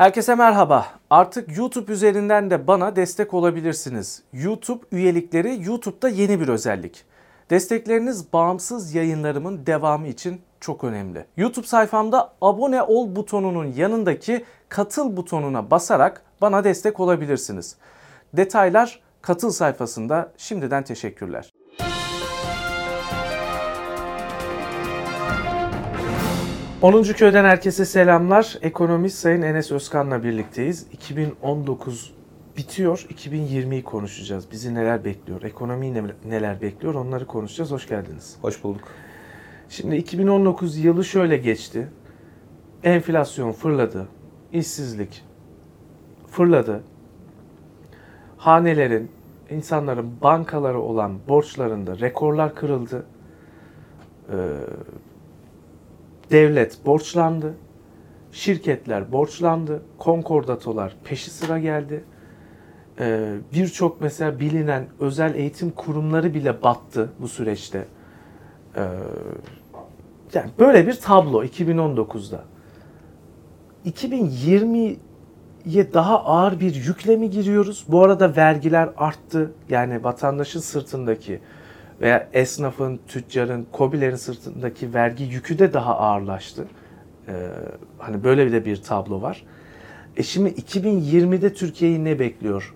Herkese merhaba. Artık YouTube üzerinden de bana destek olabilirsiniz. YouTube üyelikleri YouTube'da yeni bir özellik. Destekleriniz bağımsız yayınlarımın devamı için çok önemli. YouTube sayfamda abone ol butonunun yanındaki katıl butonuna basarak bana destek olabilirsiniz. Detaylar katıl sayfasında şimdiden teşekkürler. 10. Köy'den herkese selamlar. Ekonomist Sayın Enes Özkan'la birlikteyiz. 2019 bitiyor. 2020'yi konuşacağız. Bizi neler bekliyor? Ekonomiyi neler bekliyor? Onları konuşacağız. Hoş geldiniz. Hoş bulduk. Şimdi 2019 yılı şöyle geçti. Enflasyon fırladı. İşsizlik fırladı. Hanelerin, insanların bankalara olan borçlarında rekorlar kırıldı. Ee, devlet borçlandı. Şirketler borçlandı. Konkordatolar peşi sıra geldi. Ee, Birçok mesela bilinen özel eğitim kurumları bile battı bu süreçte. Ee, yani böyle bir tablo 2019'da. 2020'ye daha ağır bir yükle mi giriyoruz? Bu arada vergiler arttı. Yani vatandaşın sırtındaki veya esnafın, tüccarın, kobilerin sırtındaki vergi yükü de daha ağırlaştı. Ee, hani böyle bir de bir tablo var. E şimdi 2020'de Türkiye'yi ne bekliyor?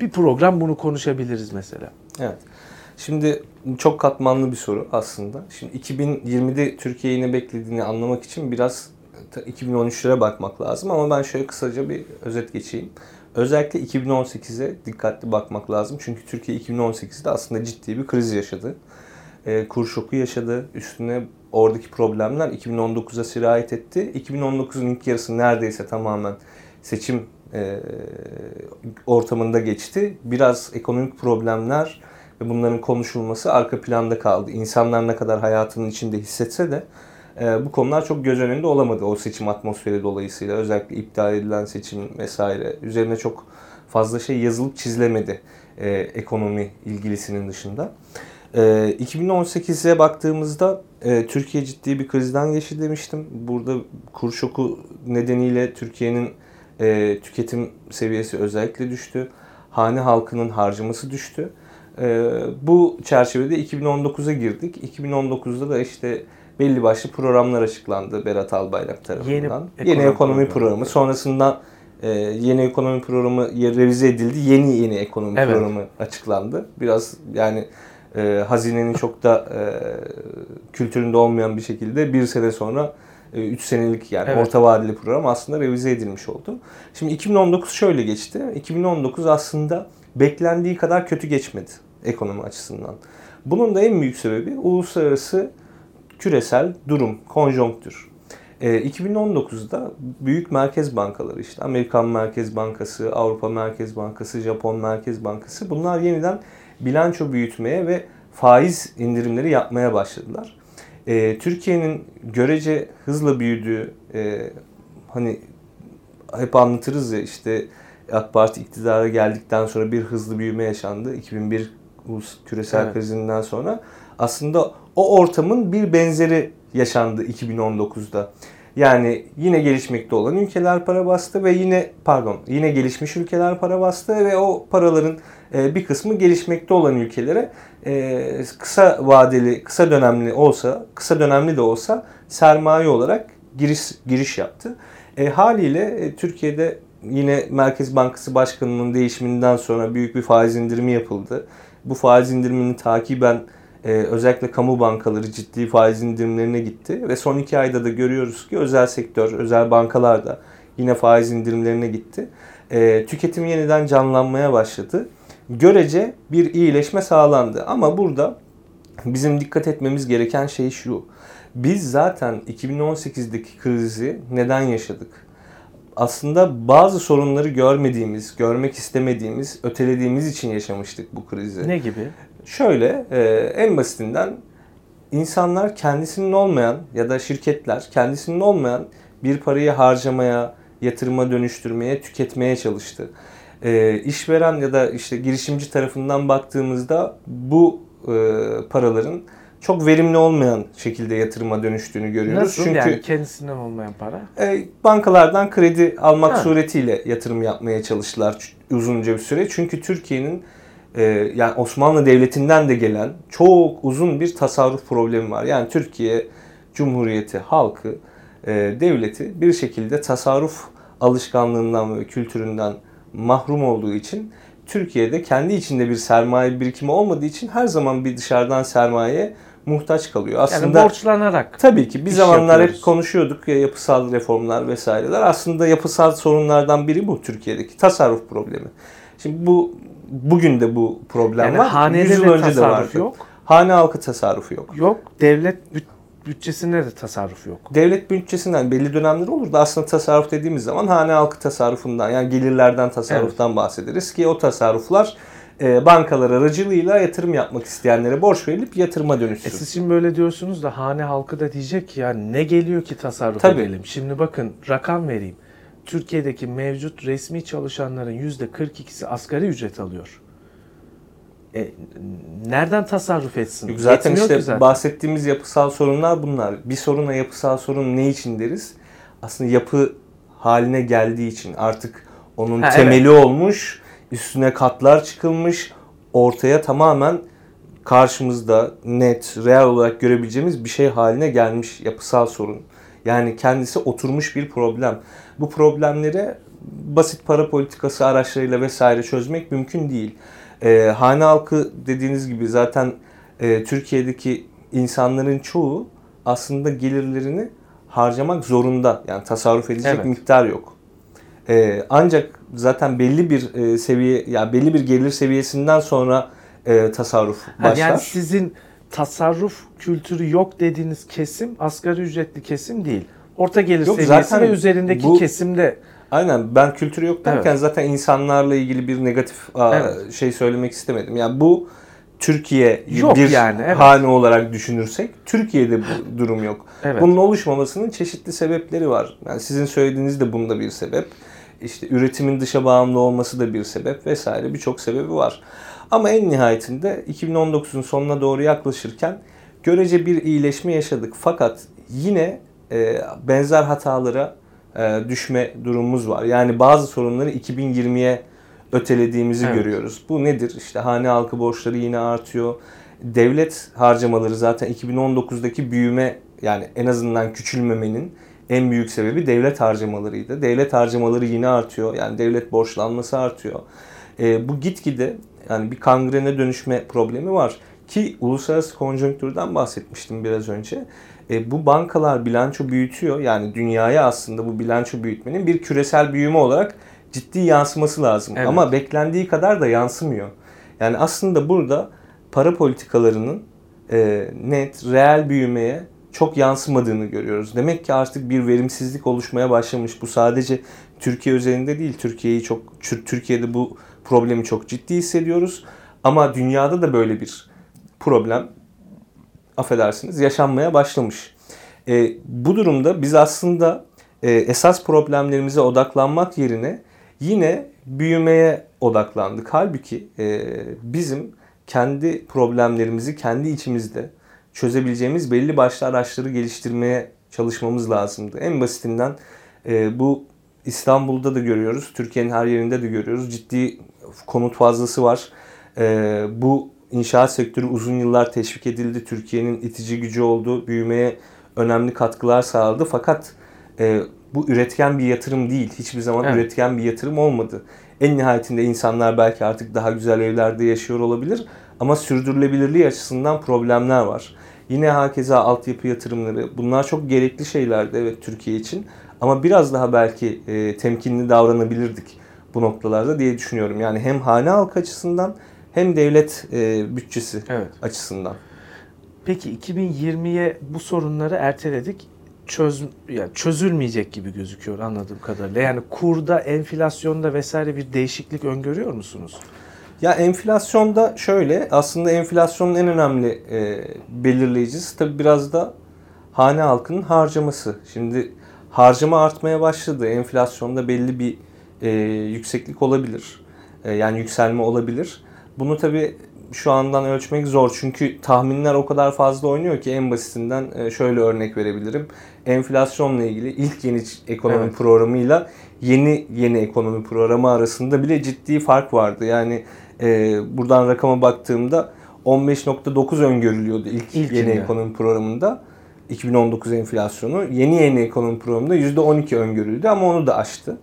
Bir program bunu konuşabiliriz mesela. Evet. Şimdi çok katmanlı bir soru aslında. Şimdi 2020'de Türkiye'yi ne beklediğini anlamak için biraz 2013'lere bakmak lazım ama ben şöyle kısaca bir özet geçeyim. Özellikle 2018'e dikkatli bakmak lazım. Çünkü Türkiye 2018'de aslında ciddi bir kriz yaşadı. E, kur şoku yaşadı. Üstüne oradaki problemler 2019'a sirayet etti. 2019'un ilk yarısı neredeyse tamamen seçim e, ortamında geçti. Biraz ekonomik problemler ve bunların konuşulması arka planda kaldı. İnsanlar ne kadar hayatının içinde hissetse de e, bu konular çok göz önünde olamadı o seçim atmosferi dolayısıyla. Özellikle iptal edilen seçim vesaire. Üzerine çok fazla şey yazılıp çizilemedi e, ekonomi ilgilisinin dışında. E, 2018'e baktığımızda e, Türkiye ciddi bir krizden geçti demiştim. Burada kur şoku nedeniyle Türkiye'nin e, tüketim seviyesi özellikle düştü. Hane halkının harcaması düştü. E, bu çerçevede 2019'a girdik. 2019'da da işte belli başlı programlar açıklandı Berat Albayrak tarafından. Yeni ekonomi, yeni ekonomi programı. Sonrasında e, yeni ekonomi programı revize edildi. Yeni yeni ekonomi evet. programı açıklandı. Biraz yani e, hazinenin çok da e, kültüründe olmayan bir şekilde bir sene sonra 3 e, senelik yani evet. orta vadeli program aslında revize edilmiş oldu. Şimdi 2019 şöyle geçti. 2019 aslında beklendiği kadar kötü geçmedi ekonomi açısından. Bunun da en büyük sebebi uluslararası küresel durum, konjonktür. E, 2019'da büyük merkez bankaları işte Amerikan Merkez Bankası, Avrupa Merkez Bankası, Japon Merkez Bankası bunlar yeniden bilanço büyütmeye ve faiz indirimleri yapmaya başladılar. E, Türkiye'nin görece hızla büyüdüğü e, hani hep anlatırız ya işte AK Parti iktidara geldikten sonra bir hızlı büyüme yaşandı. 2001 küresel evet. krizinden sonra aslında o ortamın bir benzeri yaşandı 2019'da. Yani yine gelişmekte olan ülkeler para bastı ve yine pardon yine gelişmiş ülkeler para bastı ve o paraların e, bir kısmı gelişmekte olan ülkelere e, kısa vadeli, kısa dönemli olsa, kısa dönemli de olsa sermaye olarak giriş giriş yaptı. E, haliyle Türkiye'de yine Merkez Bankası Başkanı'nın değişiminden sonra büyük bir faiz indirimi yapıldı. Bu faiz indirimini takiben e, özellikle kamu bankaları ciddi faiz indirimlerine gitti. Ve son iki ayda da görüyoruz ki özel sektör, özel bankalar da yine faiz indirimlerine gitti. E, tüketim yeniden canlanmaya başladı. Görece bir iyileşme sağlandı. Ama burada bizim dikkat etmemiz gereken şey şu. Biz zaten 2018'deki krizi neden yaşadık? Aslında bazı sorunları görmediğimiz, görmek istemediğimiz, ötelediğimiz için yaşamıştık bu krizi. Ne gibi? Şöyle e, en basitinden insanlar kendisinin olmayan ya da şirketler kendisinin olmayan bir parayı harcamaya, yatırıma dönüştürmeye, tüketmeye çalıştı. E, işveren ya da işte girişimci tarafından baktığımızda bu e, paraların çok verimli olmayan şekilde yatırıma dönüştüğünü görüyoruz. Nasıl Çünkü yani kendisinden olmayan para? e, bankalardan kredi almak Ha. suretiyle yatırım yapmaya çalıştılar uzunca bir süre. Çünkü Türkiye'nin e, yani Osmanlı Devleti'nden de gelen çok uzun bir tasarruf problemi var. Yani Türkiye Cumhuriyeti halkı, e, devleti bir şekilde tasarruf alışkanlığından ve kültüründen mahrum olduğu için Türkiye'de kendi içinde bir sermaye birikimi olmadığı için her zaman bir dışarıdan sermayeye muhtaç kalıyor. Yani Aslında borçlanarak. Tabii ki bir zamanlar yapıyoruz. hep konuşuyorduk ya yapısal reformlar vesaireler. Aslında yapısal sorunlardan biri bu Türkiye'deki tasarruf problemi. Şimdi bu bugün de bu problem Yani var. hanede 100 yıl önce de vardı. yok. Hane halkı tasarrufu yok. Yok. Devlet büt- bütçesinde de tasarruf yok. Devlet bütçesinden belli dönemler olur da aslında tasarruf dediğimiz zaman hane halkı tasarrufundan yani gelirlerden tasarruftan bahsederiz ki o tasarruflar e, bankalar aracılığıyla yatırım yapmak isteyenlere borç verilip yatırıma E dönüşsün. siz şimdi böyle diyorsunuz da hane halkı da diyecek ki ya ne geliyor ki tasarruf Tabii. edelim. Şimdi bakın rakam vereyim. Türkiye'deki mevcut resmi çalışanların %42'si asgari ücret alıyor. E, nereden tasarruf etsin? Yok, zaten Yetmiyor işte zaten. bahsettiğimiz yapısal sorunlar bunlar. Bir soruna yapısal sorun ne için deriz? Aslında yapı haline geldiği için artık onun Ha, temeli olmuş, üstüne katlar çıkılmış, ortaya tamamen karşımızda net, real olarak görebileceğimiz bir şey haline gelmiş yapısal sorun. Yani kendisi oturmuş bir problem. Bu problemleri basit para politikası araçlarıyla vesaire çözmek mümkün değil. Ee, hane halkı dediğiniz gibi zaten e, Türkiye'deki insanların çoğu aslında gelirlerini harcamak zorunda. Yani tasarruf edecek Evet. miktar yok. Ee, ancak zaten belli bir e, seviye, ya belli bir gelir seviyesinden sonra e, tasarruf başlar. yani sizin tasarruf kültürü yok dediğiniz kesim asgari ücretli kesim değil. Orta gelir Yok, seviyesi ve üzerindeki bu- kesimde Aynen ben kültürü yok derken Evet. zaten insanlarla ilgili bir negatif aa, Evet. şey söylemek istemedim. Yani bu Türkiye Yok bir yani, evet. hane olarak düşünürsek Türkiye'de bu durum yok. Evet. Bunun oluşmamasının çeşitli sebepleri var. Yani sizin söylediğiniz de bunda bir sebep. İşte üretimin dışa bağımlı olması da bir sebep vesaire birçok sebebi var. Ama en nihayetinde 2019'un sonuna doğru yaklaşırken görece bir iyileşme yaşadık. Fakat yine e, benzer hatalara e, düşme durumumuz var. Yani bazı sorunları 2020'ye ötelediğimizi Evet. görüyoruz. Bu nedir? İşte hane halkı borçları yine artıyor. Devlet harcamaları zaten 2019'daki büyüme yani en azından küçülmemenin en büyük sebebi devlet harcamalarıydı. Devlet harcamaları yine artıyor. Yani devlet borçlanması artıyor. E, bu gitgide yani bir kangrene dönüşme problemi var. Ki uluslararası konjonktürden bahsetmiştim biraz önce. E, bu bankalar bilanço büyütüyor. Yani dünyaya aslında bu bilanço büyütmenin bir küresel büyüme olarak ciddi yansıması lazım. Evet. Ama beklendiği kadar da yansımıyor. Yani aslında burada para politikalarının e, net, reel büyümeye çok yansımadığını görüyoruz. Demek ki artık bir verimsizlik oluşmaya başlamış. Bu sadece Türkiye üzerinde değil. Türkiye'yi çok Türkiye'de bu problemi çok ciddi hissediyoruz. Ama dünyada da böyle bir problem affedersiniz yaşanmaya başlamış. E, bu durumda biz aslında e, esas problemlerimize odaklanmak yerine yine büyümeye odaklandık. Halbuki e, bizim kendi problemlerimizi kendi içimizde çözebileceğimiz belli başlı araçları geliştirmeye çalışmamız lazımdı. En basitinden e, bu İstanbul'da da görüyoruz, Türkiye'nin her yerinde de görüyoruz. Ciddi konut fazlası var. E, bu inşaat sektörü uzun yıllar teşvik edildi. Türkiye'nin itici gücü oldu, büyümeye önemli katkılar sağladı. Fakat e, bu üretken bir yatırım değil. Hiçbir zaman Evet. üretken bir yatırım olmadı. En nihayetinde insanlar belki artık daha güzel evlerde yaşıyor olabilir ama sürdürülebilirliği açısından problemler var. Yine hakeza altyapı yatırımları bunlar çok gerekli şeylerdi evet Türkiye için ama biraz daha belki e, temkinli davranabilirdik bu noktalarda diye düşünüyorum. Yani hem hane halkı açısından hem devlet e, bütçesi evet. açısından. Peki 2020'ye bu sorunları erteledik. Çöz, yani çözülmeyecek gibi gözüküyor anladığım kadarıyla. Yani kurda, enflasyonda vesaire bir değişiklik öngörüyor musunuz? Ya enflasyonda şöyle aslında enflasyonun en önemli e, belirleyicisi tabii biraz da hane halkının harcaması. Şimdi harcama artmaya başladı. Enflasyonda belli bir e, yükseklik olabilir. E, yani yükselme olabilir. Bunu tabii şu andan ölçmek zor. Çünkü tahminler o kadar fazla oynuyor ki en basitinden e, şöyle örnek verebilirim. Enflasyonla ilgili ilk yeni ekonomi Evet. programıyla yeni yeni ekonomi programı arasında bile ciddi fark vardı. Yani e, buradan rakama baktığımda 15.9 öngörülüyordu ilk İlkinde. yeni ekonomi programında. 2019 enflasyonu. Yeni yeni ekonomi programında %12 öngörüldü ama onu da aştı.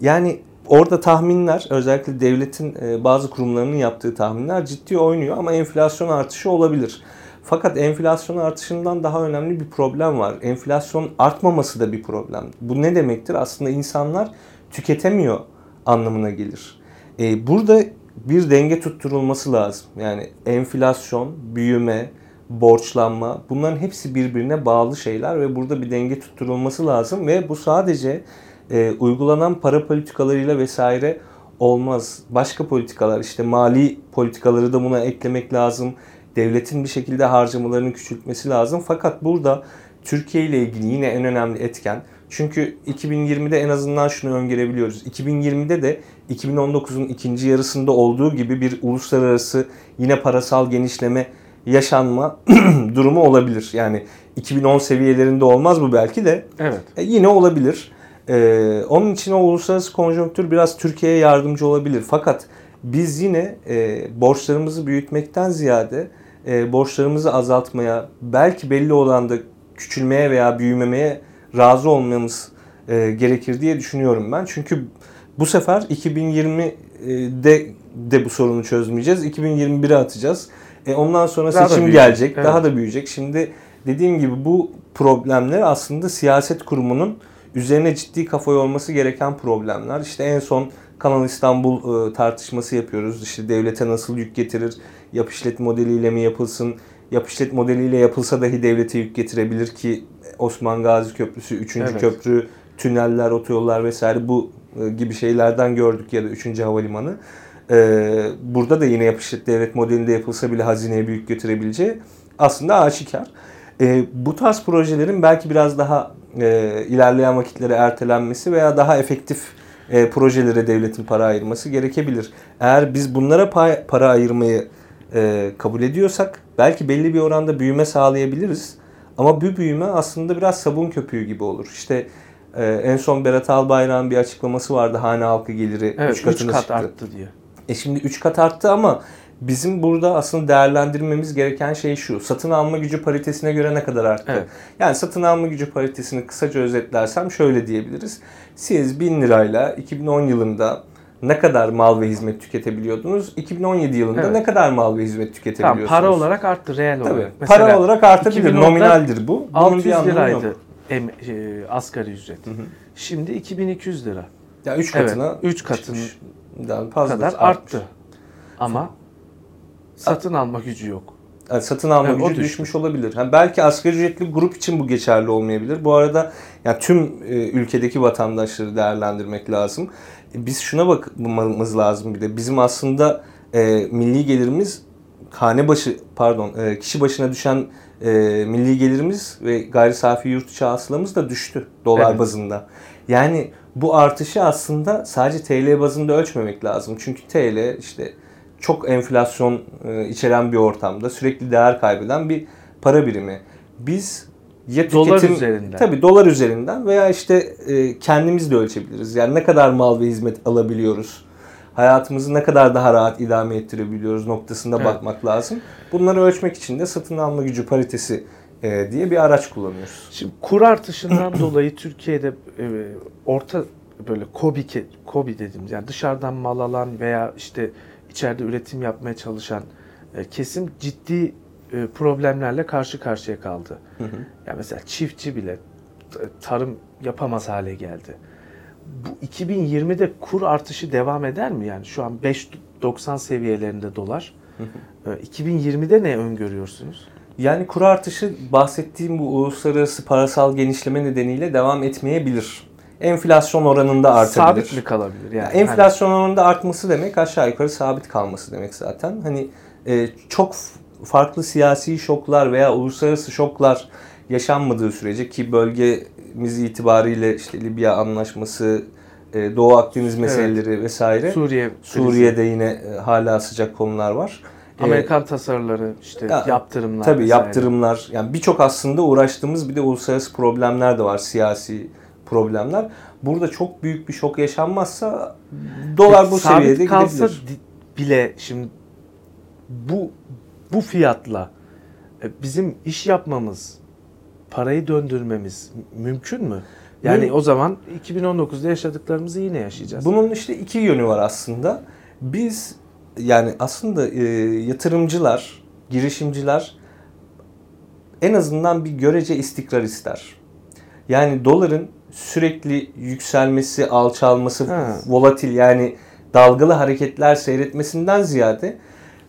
Yani orada tahminler özellikle devletin e, bazı kurumlarının yaptığı tahminler ciddi oynuyor ama enflasyon artışı olabilir. Fakat enflasyon artışından daha önemli bir problem var. Enflasyon artmaması da bir problem. Bu ne demektir? Aslında insanlar tüketemiyor anlamına gelir. E, burada bir denge tutturulması lazım. Yani enflasyon, büyüme, borçlanma bunların hepsi birbirine bağlı şeyler ve burada bir denge tutturulması lazım ve bu sadece e, uygulanan para politikalarıyla vesaire olmaz. Başka politikalar işte mali politikaları da buna eklemek lazım. Devletin bir şekilde harcamalarını küçültmesi lazım. Fakat burada Türkiye ile ilgili yine en önemli etken çünkü 2020'de en azından şunu öngörebiliyoruz. 2020'de de 2019'un ikinci yarısında olduğu gibi bir uluslararası yine parasal genişleme yaşanma durumu olabilir. Yani 2010 seviyelerinde olmaz bu belki de Evet. e, yine olabilir. Ee, onun için o uluslararası konjonktür biraz Türkiye'ye yardımcı olabilir. Fakat biz yine e, borçlarımızı büyütmekten ziyade e, borçlarımızı azaltmaya, belki belli oranda küçülmeye veya büyümemeye razı olmamız e, gerekir diye düşünüyorum ben. Çünkü bu sefer 2020'de de bu sorunu çözmeyeceğiz. 2021'e atacağız. E, ondan sonra Daha da seçim gelecek, evet. daha da büyüyecek. Şimdi dediğim gibi bu problemler aslında siyaset kurumunun üzerine ciddi kafa yorması gereken problemler. İşte en son Kanal İstanbul e, tartışması yapıyoruz. İşte devlete nasıl yük getirir? Yap işlet modeliyle mi yapılsın? Yap işlet modeliyle yapılsa dahi devlete yük getirebilir ki Osman Gazi Köprüsü, 3. Evet. köprü, tüneller, otoyollar vesaire bu e, gibi şeylerden gördük ya da 3. havalimanı. E, burada da yine yap işlet devlet modelinde yapılsa bile hazineye büyük götürebileceği aslında aşikar. Bu tarz projelerin belki biraz daha e, ilerleyen vakitlere ertelenmesi veya daha efektif e, projelere devletin para ayırması gerekebilir. Eğer biz bunlara pay- para ayırmayı e, kabul ediyorsak belki belli bir oranda büyüme sağlayabiliriz. Ama bu büyüme aslında biraz sabun köpüğü gibi olur. İşte e, en son Berat Albayrak'ın bir açıklaması vardı. Hane halkı geliri Evet. 3 3 katına kat çıktı. arttı diye. E şimdi 3 kat arttı ama bizim burada aslında değerlendirmemiz gereken şey şu. Satın alma gücü paritesine göre ne kadar arttı? Evet. Yani satın alma gücü paritesini kısaca özetlersem şöyle diyebiliriz. Siz 1000 lirayla 2010 yılında ne kadar mal ve hizmet tüketebiliyordunuz? 2017 yılında Evet. ne kadar mal ve hizmet Tamam tüketebiliyorsunuz? para olarak arttı reel Tabii. olarak. para olarak artabilir. 2010'da Nominaldir bu. Bunun 600 bir anlamı liraydı em, e, asgari ücret. Şimdi 2200 lira Ya 3 Evet, katına üç katını çıkmış. Yani fazla kadar artmış. arttı. Ama satın alma gücü yok. Yani satın alma o gücü düşmüş. düşmüş olabilir. Ha, belki asgari ücretli grup için bu geçerli olmayabilir. Bu arada yani tüm e, ülkedeki vatandaşları değerlendirmek lazım. E, biz şuna bakmamız lazım bir de. Bizim aslında e, milli gelirimiz hane başı pardon e, kişi başına düşen e, milli gelirimiz ve gayri safi yurt içi hasılamız da düştü dolar Evet. bazında. Yani bu artışı aslında sadece TL bazında ölçmemek lazım. Çünkü TL işte çok enflasyon e, içeren bir ortamda sürekli değer kaybeden bir para birimi. Biz ya Dolar tüketim üzerinden. tabii dolar üzerinden veya işte e, kendimiz de ölçebiliriz. Yani ne kadar mal ve hizmet alabiliyoruz. Hayatımızı ne kadar daha rahat idame ettirebiliyoruz noktasında Evet. bakmak lazım. Bunları ölçmek için de satın alma gücü paritesi e, diye bir araç kullanıyoruz. Şimdi kur artışından dolayı Türkiye'de e, orta böyle kobi kobi dediğimiz yani dışarıdan mal alan veya işte içeride üretim yapmaya çalışan e, kesim ciddi e, problemlerle karşı karşıya kaldı. Yani mesela çiftçi bile tarım yapamaz hale geldi. Bu 2020'de kur artışı devam eder mi? Yani şu an 5.90 seviyelerinde dolar. E, 2020'de ne öngörüyorsunuz? Yani kur artışı bahsettiğim bu uluslararası parasal genişleme nedeniyle devam etmeyebilir. Enflasyon oranında artabilir. Sabit mi kalabilir? Yani, Yani enflasyon oranında artması demek aşağı yukarı sabit kalması demek zaten. Hani e, çok farklı siyasi şoklar veya uluslararası şoklar yaşanmadığı sürece ki bölgemiz itibariyle işte Libya anlaşması, e, Doğu Akdeniz meseleleri vesaire. Suriye. Suriye'de yine e, hala sıcak konular var. Amerikan tasarıları işte Ya, yaptırımlar. Tabii vesaire. yaptırımlar. Yani birçok aslında uğraştığımız bir de uluslararası problemler de var. Siyasi problemler. Burada çok büyük bir şok yaşanmazsa dolar bu Sabit seviyede kalsa gidebilir. bile şimdi bu bu fiyatla e, bizim iş yapmamız, parayı döndürmemiz mümkün mü? Yani Müm- o zaman 2019'da yaşadıklarımızı yine yaşayacağız. Bunun işte iki yönü var aslında. Biz yani aslında e, yatırımcılar, girişimciler en azından bir görece istikrar ister. Yani doların sürekli yükselmesi, alçalması, Ha. volatil yani dalgalı hareketler seyretmesinden ziyade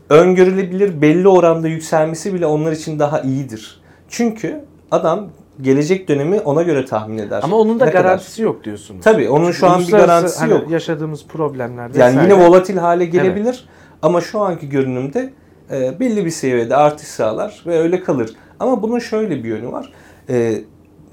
öngörülebilir belli oranda yükselmesi bile onlar için daha iyidir. Çünkü adam gelecek dönemi ona göre tahmin eder. Ama onun da Ne kadar? garantisi yok diyorsunuz. Tabii onun şu an bir garantisi hani yok. Yaşadığımız problemler Yani vesaire. yine volatil hale gelebilir ama şu anki görünümde e, belli bir seviyede artış sağlar ve öyle kalır. Ama bunun şöyle bir yönü var. E,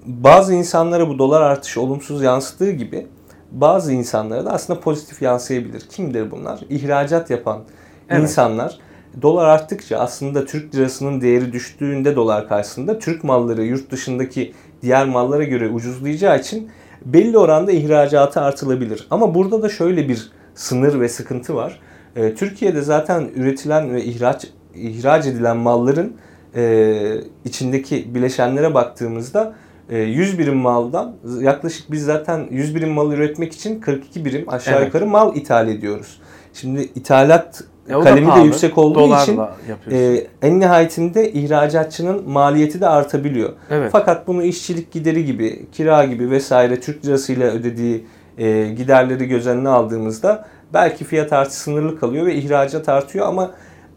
bazı insanlara bu dolar artışı olumsuz yansıttığı gibi bazı insanlara da aslında pozitif yansıyabilir. Kimdir bunlar? İhracat yapan Evet. insanlar dolar arttıkça aslında Türk lirasının değeri düştüğünde dolar karşısında Türk malları yurt dışındaki diğer mallara göre ucuzlayacağı için belli oranda ihracatı artılabilir. Ama burada da şöyle bir sınır ve sıkıntı var. Ee, Türkiye'de zaten üretilen ve ihraç ihraç edilen malların e, içindeki bileşenlere baktığımızda e, 100 birim maldan yaklaşık biz zaten 100 birim mal üretmek için 42 birim aşağı Evet. yukarı mal ithal ediyoruz. Şimdi ithalat E, kalemi de yüksek olduğu Dolarla için yapıyorsun. e, en nihayetinde ihracatçının maliyeti de artabiliyor. evet. Fakat bunu işçilik gideri gibi, kira gibi vesaire Türk lirasıyla ödediği e, giderleri göz önüne aldığımızda belki fiyat artışı sınırlı kalıyor ve ihracat artıyor ama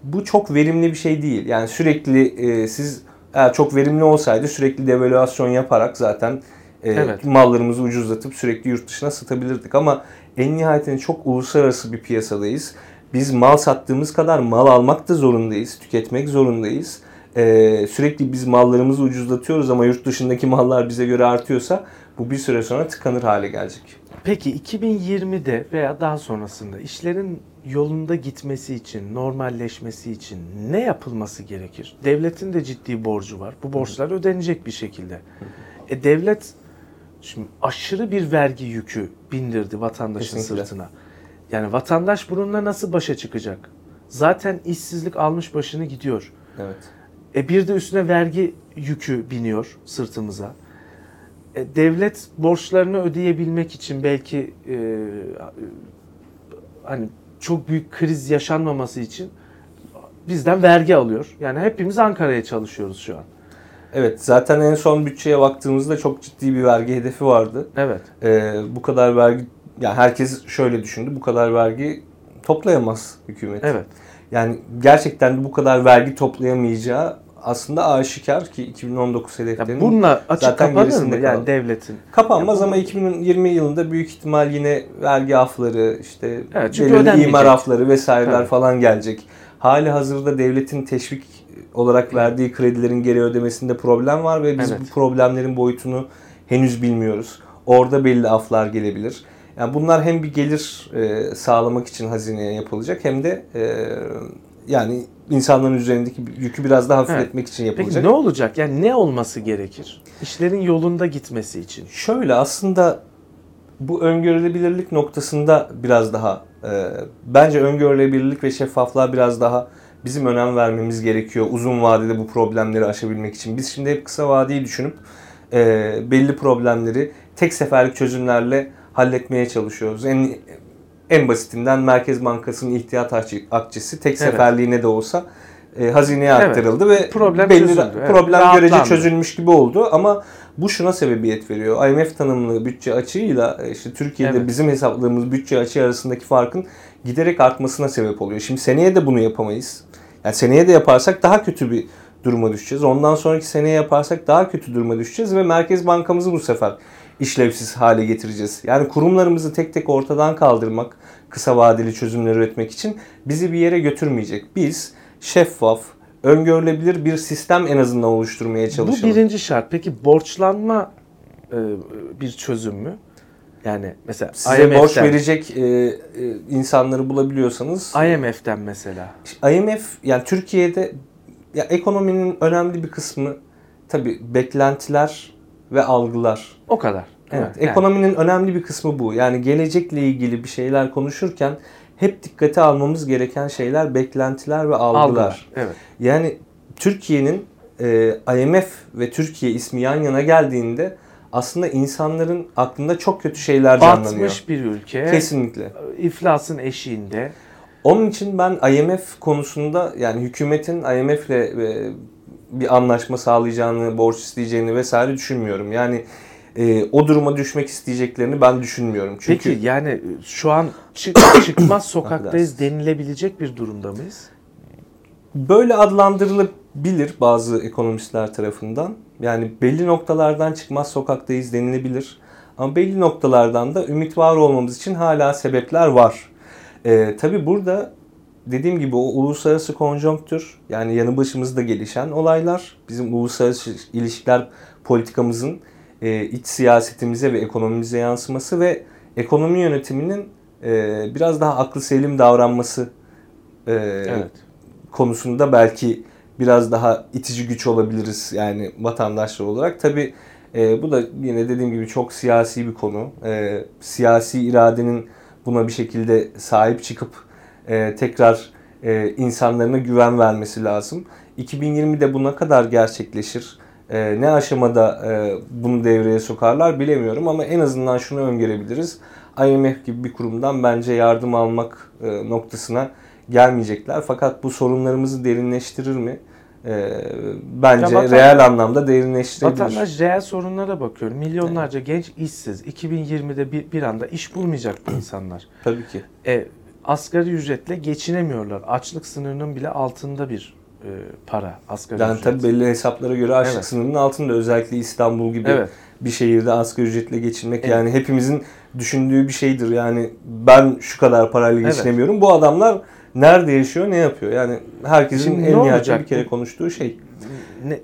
bu çok verimli bir şey değil. Yani sürekli e, siz eğer çok verimli olsaydı sürekli devalüasyon yaparak zaten e, Evet. mallarımızı ucuzlatıp sürekli yurt dışına satabilirdik ama en nihayetinde çok uluslararası bir piyasadayız. Biz mal sattığımız kadar mal almak da zorundayız, tüketmek zorundayız. Ee, sürekli biz mallarımızı ucuzlatıyoruz ama yurt dışındaki mallar bize göre artıyorsa bu bir süre sonra tıkanır hale gelecek. Peki 2020'de veya daha sonrasında işlerin yolunda gitmesi için, normalleşmesi için ne yapılması gerekir? Devletin de ciddi borcu var. Bu borçlar ödenecek bir şekilde. E devlet şimdi aşırı bir vergi yükü bindirdi vatandaşın Kesinlikle. sırtına. Yani vatandaş bununla nasıl başa çıkacak? Zaten işsizlik almış başını gidiyor. Evet. E bir de üstüne vergi yükü biniyor sırtımıza. E devlet borçlarını ödeyebilmek için belki e, hani çok büyük kriz yaşanmaması için bizden vergi alıyor. Yani hepimiz Ankara'ya çalışıyoruz şu an. Evet zaten en son bütçeye baktığımızda çok ciddi bir vergi hedefi vardı. Evet. Ee, bu kadar vergi, yani herkes şöyle düşündü bu kadar vergi toplayamaz hükümet. Evet. Yani gerçekten bu kadar vergi toplayamayacağı aslında aşikar ki 2019 Ya hedeflerinin bununla açık zaten kapanır mı yani devletin? Kapanmaz ama 2020 yılında büyük ihtimal yine vergi afları, işte Evet, belirli imar afları vesaireler Tabii. falan gelecek. Hali hazırda devletin teşvik olarak verdiği kredilerin geri ödemesinde problem var ve biz Evet. bu problemlerin boyutunu henüz bilmiyoruz. Orada belli aflar gelebilir. Yani bunlar hem bir gelir e, sağlamak için hazineye yapılacak hem de e, yani insanların üzerindeki yükü biraz daha hafifletmek için yapılacak. Peki ne olacak? Yani ne olması gerekir? İşlerin yolunda gitmesi için. Şöyle aslında bu öngörülebilirlik noktasında biraz daha e, bence öngörülebilirlik ve şeffaflığa biraz daha bizim önem vermemiz gerekiyor uzun vadede bu problemleri aşabilmek için. Biz şimdi hep kısa vadeyi düşünüp e, belli problemleri tek seferlik çözümlerle halletmeye çalışıyoruz. En en basitinden Merkez Bankası'nın ihtiyat akçe- akçesi tek Evet. seferliğine de olsa e, hazineye Evet. aktarıldı ve Problem belli çözüldü, evet. problem görece Rahatlandı. çözülmüş gibi oldu ama bu şuna sebebiyet veriyor. IMF tanımlı bütçe açığıyla e, işte Türkiye'de Evet. bizim hesapladığımız bütçe açığı arasındaki farkın giderek artmasına sebep oluyor. Şimdi seneye de bunu yapamayız. Yani seneye de yaparsak daha kötü bir duruma düşeceğiz. Ondan sonraki seneye yaparsak daha kötü duruma düşeceğiz ve Merkez Bankamızı bu sefer işlevsiz hale getireceğiz. Yani kurumlarımızı tek tek ortadan kaldırmak, kısa vadeli çözümler üretmek için bizi bir yere götürmeyecek. Biz şeffaf, öngörülebilir bir sistem en azından oluşturmaya Bu çalışalım. birinci şart. Peki borçlanma e, bir çözüm mü? Yani mesela Size IMF'den, borç verecek e, e, insanları bulabiliyorsanız IMF'den mesela. IMF yani Türkiye'de ya ekonominin önemli bir kısmı tabi beklentiler ve algılar. O kadar. Evet, yani. ekonominin önemli bir kısmı bu. Yani gelecekle ilgili bir şeyler konuşurken hep dikkate almamız gereken şeyler beklentiler ve algılar. Algılar. Evet. Yani Türkiye'nin e, IMF ve Türkiye ismi yan yana geldiğinde aslında insanların aklında çok kötü şeyler canlanıyor. Batmış bir ülke. Kesinlikle. iflasın eşiğinde. Onun için ben IMF konusunda yani hükümetin IMF'le e, bir anlaşma sağlayacağını, borç isteyeceğini vesaire düşünmüyorum. Yani e, o duruma düşmek isteyeceklerini ben düşünmüyorum. Çünkü Peki yani şu an çık- çıkmaz sokaktayız denilebilecek bir durumda mıyız? böyle adlandırılabilir bazı ekonomistler tarafından. Yani belli noktalardan çıkmaz sokaktayız denilebilir. Ama belli noktalardan da ümit var olmamız için hala sebepler var. Ee, tabii burada dediğim gibi o uluslararası konjonktür yani yanı başımızda gelişen olaylar bizim uluslararası ilişkiler politikamızın e, iç siyasetimize ve ekonomimize yansıması ve ekonomi yönetiminin e, biraz daha aklı selim davranması e, Evet. konusunda belki biraz daha itici güç olabiliriz yani vatandaşlar olarak. Tabi bu da yine dediğim gibi çok siyasi bir konu. E, siyasi iradenin buna bir şekilde sahip çıkıp e, tekrar e, insanlarına güven vermesi lazım. 2020'de bu ne kadar gerçekleşir? E, ne aşamada e, bunu devreye sokarlar bilemiyorum ama en azından şunu öngörebiliriz. IMF gibi bir kurumdan bence yardım almak e, noktasına gelmeyecekler. Fakat bu sorunlarımızı derinleştirir mi? E, bence Ya vatan- reel anlamda derinleştirebilir. Vatandaş reel sorunlara bakıyor. Milyonlarca genç işsiz. 2020'de bir, bir anda iş bulmayacak bu insanlar. Tabii ki. E, asgari ücretle geçinemiyorlar. Açlık sınırının bile altında bir e, para asgari Yani ücret. tabii belli hesaplara göre açlık Evet. sınırının altında özellikle İstanbul gibi Evet. bir şehirde asgari ücretle geçinmek Evet. yani hepimizin düşündüğü bir şeydir. Yani ben şu kadar parayla Evet. geçinemiyorum. Bu adamlar nerede yaşıyor, ne yapıyor? Yani herkesin Şimdi en nihayetinde bir kere konuştuğu şey. Ne,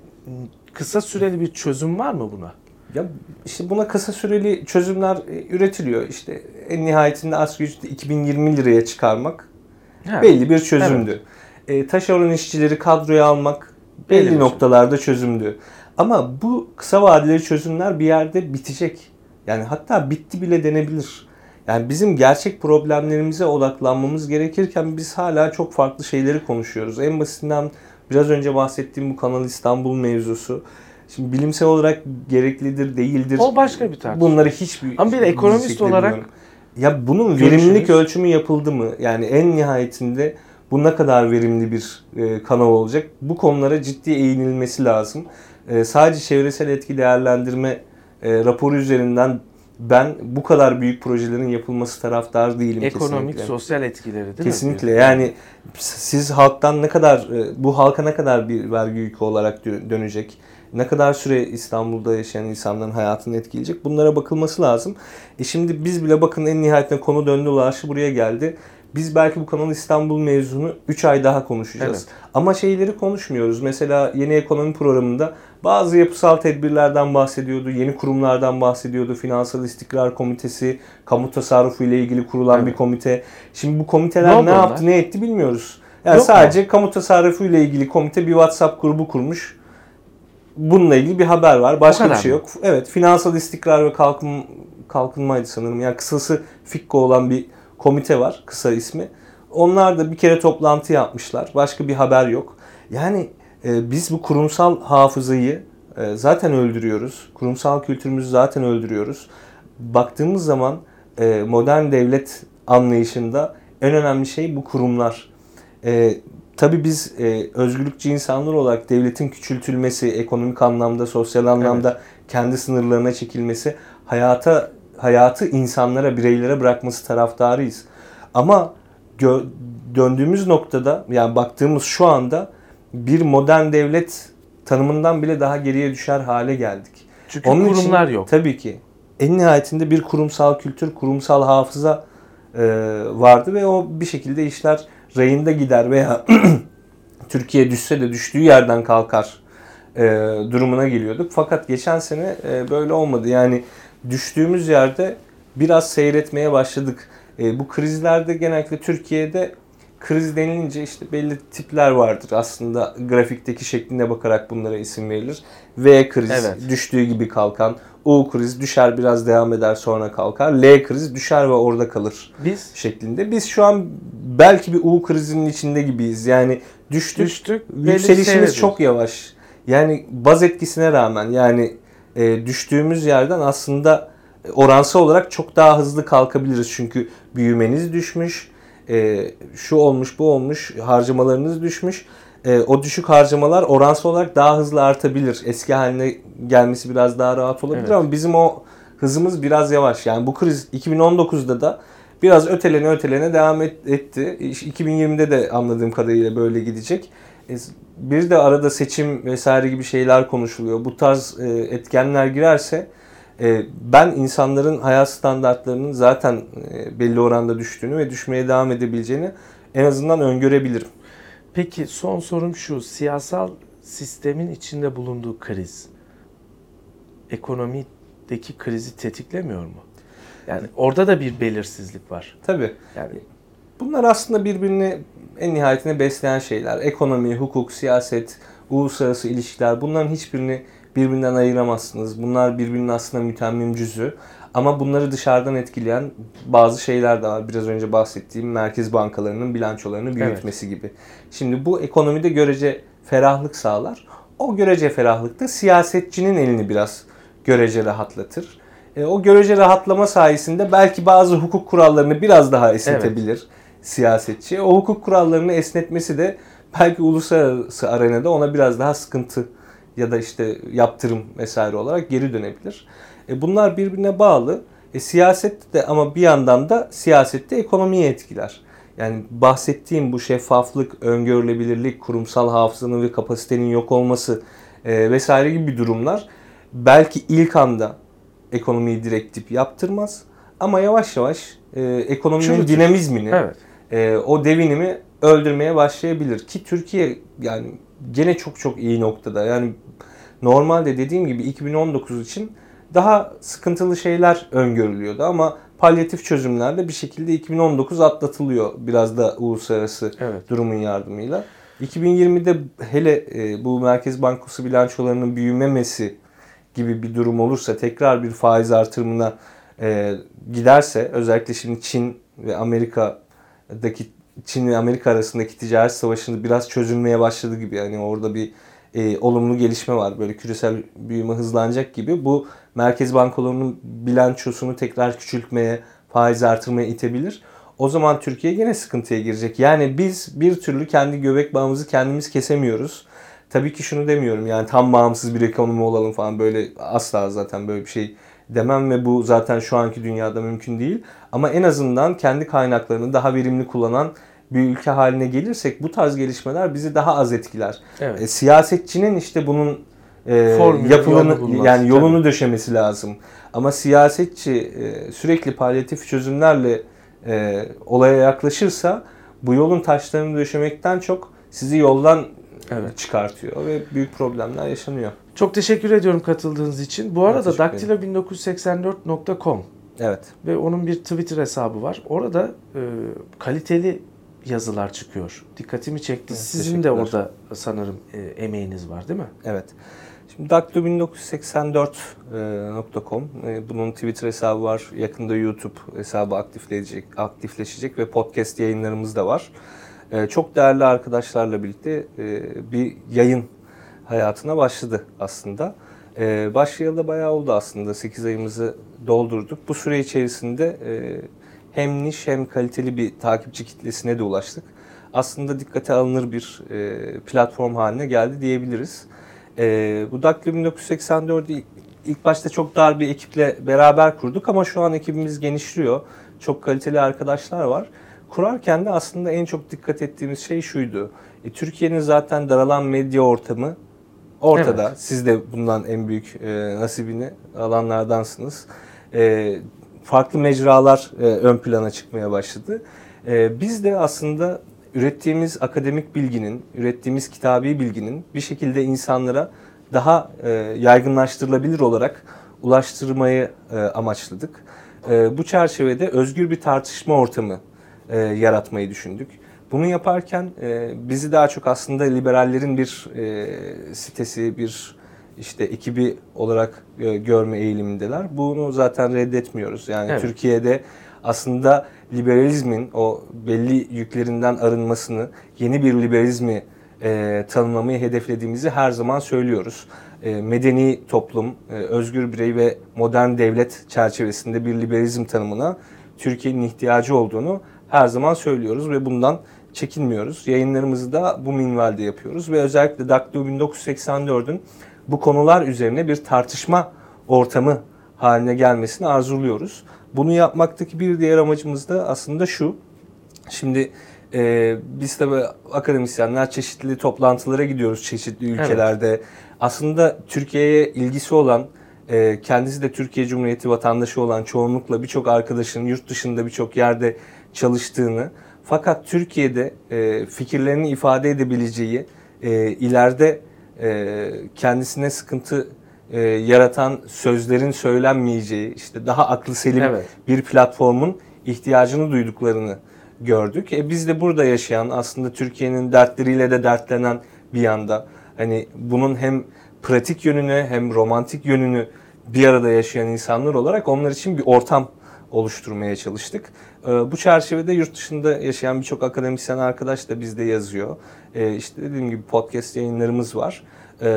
kısa süreli bir çözüm var mı buna? Ya işte buna kısa süreli çözümler e, üretiliyor. İşte en nihayetinde asgari ücreti 2020 liraya çıkarmak Ha, belli bir çözümdü. E, taşeron işçileri kadroya almak belli, Belli noktalarda çözümdü. Ama bu kısa vadeli çözümler bir yerde bitecek. Yani hatta bitti bile denebilir. Yani bizim gerçek problemlerimize odaklanmamız gerekirken biz hala çok farklı şeyleri konuşuyoruz. En basitinden biraz önce bahsettiğim bu Kanal İstanbul mevzusu. Şimdi bilimsel olarak gereklidir, değildir. O başka bir tartışma. Bunları hiçbir Ama bir ekonomist olarak bilmiyorum. ya bunun verimlilik ölçümü yapıldı mı? Yani en nihayetinde bu ne kadar verimli bir e, kanal olacak? Bu konulara ciddi eğinilmesi lazım. E, sadece çevresel etki değerlendirme e, raporu üzerinden ben bu kadar büyük projelerin yapılması taraftar değilim ekonomik, kesinlikle. sosyal etkileri değil mi? Kesinlikle. Yani siz halktan ne kadar e, bu halka ne kadar bir vergi yükü olarak dö- dönecek? Ne kadar süre İstanbul'da yaşayan insanların hayatını etkileyecek? Bunlara bakılması lazım. E şimdi biz bile bakın en nihayetinde konu döndü dolaştı buraya geldi. Biz belki bu Kanal İstanbul mevzunu 3 ay daha konuşacağız. Evet. Ama şeyleri konuşmuyoruz. Mesela yeni ekonomi programında bazı yapısal tedbirlerden bahsediyordu, yeni kurumlardan bahsediyordu. Finansal İstikrar Komitesi, kamu tasarrufu ile ilgili kurulan Evet. bir komite. Şimdi bu komiteler Ne ne, onlar? yaptı, ne etti bilmiyoruz. Yani Yok mu? sadece kamu tasarrufu ile ilgili komite bir WhatsApp grubu kurmuş. Bununla ilgili bir haber var. Başka bir şey yok. Evet, finansal istikrar ve kalkın kalkınmaydı sanırım. Yani kısası FİKKO olan bir komite var, kısa ismi. Onlar da bir kere toplantı yapmışlar. Başka bir haber yok. Yani e, biz bu kurumsal hafızayı e, zaten öldürüyoruz. Kurumsal kültürümüzü zaten öldürüyoruz. Baktığımız zaman e, modern devlet anlayışında en önemli şey bu kurumlar. E, tabii biz e, özgürlükçü insanlar olarak devletin küçültülmesi, ekonomik anlamda, sosyal anlamda kendi sınırlarına çekilmesi, hayata hayatı insanlara, bireylere bırakması taraftarıyız. Ama gö- döndüğümüz noktada, yani baktığımız şu anda bir modern devlet tanımından bile daha geriye düşer hale geldik. Çünkü Onun için kurumlar yok. Tabii ki. En nihayetinde bir kurumsal kültür, kurumsal hafıza e, vardı ve o bir şekilde işler rayında gider veya Türkiye düşse de düştüğü yerden kalkar e, durumuna geliyorduk. Fakat geçen sene e, böyle olmadı. Yani düştüğümüz yerde biraz seyretmeye başladık. E, bu krizlerde genellikle Türkiye'de kriz denilince işte belli tipler vardır. Aslında grafikteki şekline bakarak bunlara isim verilir. V kriz Evet. düştüğü gibi kalkan. U kriz düşer biraz devam eder sonra kalkar. L kriz düşer ve orada kalır Biz şeklinde. Biz şu an belki bir U krizinin içinde gibiyiz. Yani düştük, düştük. belli yükselişimiz çok yavaş. Yani baz etkisine rağmen yani e, düştüğümüz yerden aslında oransal olarak çok daha hızlı kalkabiliriz. Çünkü büyümeniz düşmüş, e, şu olmuş bu olmuş, harcamalarınız düşmüş. E, o düşük harcamalar oransal olarak daha hızlı artabilir. Eski haline gelmesi biraz daha rahat olabilir Evet. ama bizim o hızımız biraz yavaş. Yani bu kriz 2019'da da biraz ötelene ötelene devam et- etti. İş- 2020'de de anladığım kadarıyla böyle gidecek. E, Bir de arada seçim vesaire gibi şeyler konuşuluyor. Bu tarz e, etkenler girerse ben insanların hayat standartlarının zaten e, belli oranda düştüğünü ve düşmeye devam edebileceğini en azından öngörebilirim. Peki son sorum şu. Siyasal sistemin içinde bulunduğu kriz ekonomideki krizi tetiklemiyor mu? Yani orada da bir belirsizlik var. Tabii. Yani Bunlar aslında birbirini en nihayetinde besleyen şeyler. Ekonomi, hukuk, siyaset, uluslararası ilişkiler bunların hiçbirini birbirinden ayıramazsınız. Bunlar birbirinin aslında mütemmim cüzü. Ama bunları dışarıdan etkileyen bazı şeyler de var. Biraz önce bahsettiğim merkez bankalarının bilançolarını büyütmesi gibi. Şimdi bu ekonomide görece ferahlık sağlar. O görece ferahlıkta siyasetçinin elini biraz görece rahatlatır. E, o görece rahatlama sayesinde belki bazı hukuk kurallarını biraz daha esnetebilir siyasetçi. O hukuk kurallarını esnetmesi de belki uluslararası arenada ona biraz daha sıkıntı ya da işte yaptırım vesaire olarak geri dönebilir. E, bunlar birbirine bağlı. E, siyaset de ama bir yandan da siyasette ekonomiyi etkiler. Yani bahsettiğim bu şeffaflık, öngörülebilirlik, kurumsal hafızanın ve kapasitenin yok olması e, vesaire gibi durumlar belki ilk anda ekonomiyi direkt dip yaptırmaz ama yavaş yavaş e, ekonominin Çürütür. dinamizmini, evet. e, o devinimi öldürmeye başlayabilir ki Türkiye yani gene çok çok iyi noktada. Yani normalde dediğim gibi 2019 için daha sıkıntılı şeyler öngörülüyordu ama palyatif çözümlerle bir şekilde 2019 atlatılıyor biraz da uluslararası Evet. durumun yardımıyla. 2020'de hele e, bu Merkez Bankası bilançolarının büyümemesi gibi bir durum olursa tekrar bir faiz artırımına e, giderse özellikle şimdi Çin ve Amerika'daki Çin ve Amerika arasındaki ticaret savaşını biraz çözülmeye başladı gibi. Yani orada bir e, olumlu gelişme var. Böyle küresel büyüme hızlanacak gibi. Bu merkez bankalarının bilançosunu tekrar küçültmeye, faiz artırmaya itebilir. O zaman Türkiye gene sıkıntıya girecek. Yani biz bir türlü kendi göbek bağımızı kendimiz kesemiyoruz. Tabii ki şunu demiyorum yani tam bağımsız bir ekonomi olalım falan böyle asla zaten böyle bir şey demem ve bu zaten şu anki dünyada mümkün değil. Ama en azından kendi kaynaklarını daha verimli kullanan bir ülke haline gelirsek bu tarz gelişmeler bizi daha az etkiler. Evet. E, siyasetçinin işte bunun e, Formülü, yapılanı yani yolunu döşemesi lazım. Ama siyasetçi e, sürekli palyatif çözümlerle e, olaya yaklaşırsa bu yolun taşlarını döşemekten çok sizi yoldan Evet. çıkartıyor ve büyük problemler yaşanıyor. Çok teşekkür ediyorum katıldığınız için. Bu arada teşekkür ederim. daktilo1984.com Evet. ve onun bir Twitter hesabı var. Orada e, kaliteli yazılar çıkıyor. Dikkatimi çekti. Evet, Sizin de orada sanırım e, emeğiniz var değil mi? Evet. Şimdi daktilo1984.com e, bunun Twitter hesabı var. Yakında YouTube hesabı aktifleşecek, aktifleşecek ve podcast yayınlarımız da var. E, Çok değerli arkadaşlarla birlikte e, bir yayın hayatına başladı aslında. E, Başlayalı da bayağı oldu aslında. 8 ayımızı doldurduk. Bu süre içerisinde e, hem niş hem kaliteli bir takipçi kitlesine de ulaştık. Aslında dikkate alınır bir e, platform haline geldi diyebiliriz. E, bu Daktilo 1984'ü ilk- başta çok dar bir ekiple beraber kurduk ama şu an ekibimiz genişliyor. Çok kaliteli arkadaşlar var. Kurarken de aslında en çok dikkat ettiğimiz şey şuydu. E, Türkiye'nin zaten daralan medya ortamı ortada. Evet. Siz de bundan en büyük e, nasibini alanlardansınız. E, farklı mecralar e, ön plana çıkmaya başladı. E, biz de aslında ürettiğimiz akademik bilginin, ürettiğimiz kitabi bilginin bir şekilde insanlara daha e, yaygınlaştırılabilir olarak ulaştırmayı e, amaçladık. E, bu çerçevede özgür bir tartışma ortamı e, yaratmayı düşündük. Bunu yaparken e, bizi daha çok aslında liberallerin bir e, sitesi, bir işte ekibi olarak e, görme eğilimindeler. Bunu zaten reddetmiyoruz. Yani Evet. Türkiye'de aslında liberalizmin o belli yüklerinden arınmasını, yeni bir liberalizmi e, tanımlamayı hedeflediğimizi her zaman söylüyoruz. E, medeni toplum, e, özgür birey ve modern devlet çerçevesinde bir liberalizm tanımına Türkiye'nin ihtiyacı olduğunu her zaman söylüyoruz ve bundan çekinmiyoruz. Yayınlarımızı da bu minvalde yapıyoruz ve özellikle Daktilo 1984'ün bu konular üzerine bir tartışma ortamı haline gelmesini arzuluyoruz. Bunu yapmaktaki bir diğer amacımız da aslında şu. Şimdi e, biz tabii akademisyenler çeşitli toplantılara gidiyoruz çeşitli ülkelerde. Aslında Türkiye'ye ilgisi olan, e, kendisi de Türkiye Cumhuriyeti vatandaşı olan çoğunlukla birçok arkadaşın yurt dışında birçok yerde çalıştığını fakat Türkiye'de e, fikirlerini ifade edebileceği, e, ileride e, kendisine sıkıntı e, yaratan sözlerin söylenmeyeceği, işte daha aklı selim Evet. bir platformun ihtiyacını duyduklarını gördük. E biz de burada yaşayan aslında Türkiye'nin dertleriyle de dertlenen bir yanda hani bunun hem pratik yönünü hem romantik yönünü bir arada yaşayan insanlar olarak onlar için bir ortam oluşturmaya çalıştık. E, bu çerçevede yurt dışında yaşayan birçok akademisyen arkadaş da bizde yazıyor. E, işte dediğim gibi podcast yayınlarımız var. E,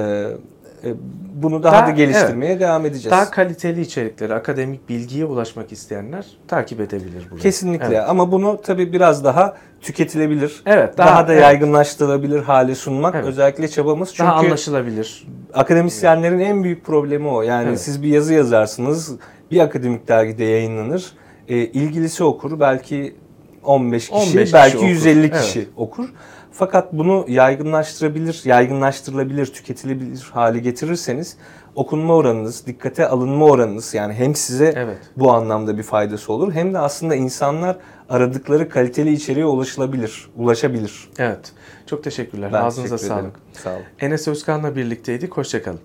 e, bunu daha, Daha- da geliştirmeye devam edeceğiz. Daha kaliteli içerikleri, akademik bilgiye ulaşmak isteyenler takip edebilir bunu. Kesinlikle Evet. ama bunu tabii biraz daha tüketilebilir. Evet, Daha, daha- da evet. yaygınlaştırılabilir hale sunmak Evet. özellikle çabamız. Çünkü Daha anlaşılabilir. akademisyenlerin en büyük problemi o. Yani Evet. siz bir yazı yazarsınız, bir akademik dergide yayınlanır. E, ilgilisi okur belki 15 kişi, 15 kişi belki okur. 150 Evet. kişi okur. Fakat bunu yaygınlaştırabilir, yaygınlaştırılabilir, tüketilebilir hale getirirseniz okunma oranınız, dikkate alınma oranınız yani hem size Evet. bu anlamda bir faydası olur hem de aslında insanlar aradıkları kaliteli içeriğe ulaşılabilir, ulaşabilir. Evet. Çok teşekkürler. Ben Ağzınıza teşekkür sağlık. Sağ olun. Enes Özkan'la birlikteydik. Hoşçakalın.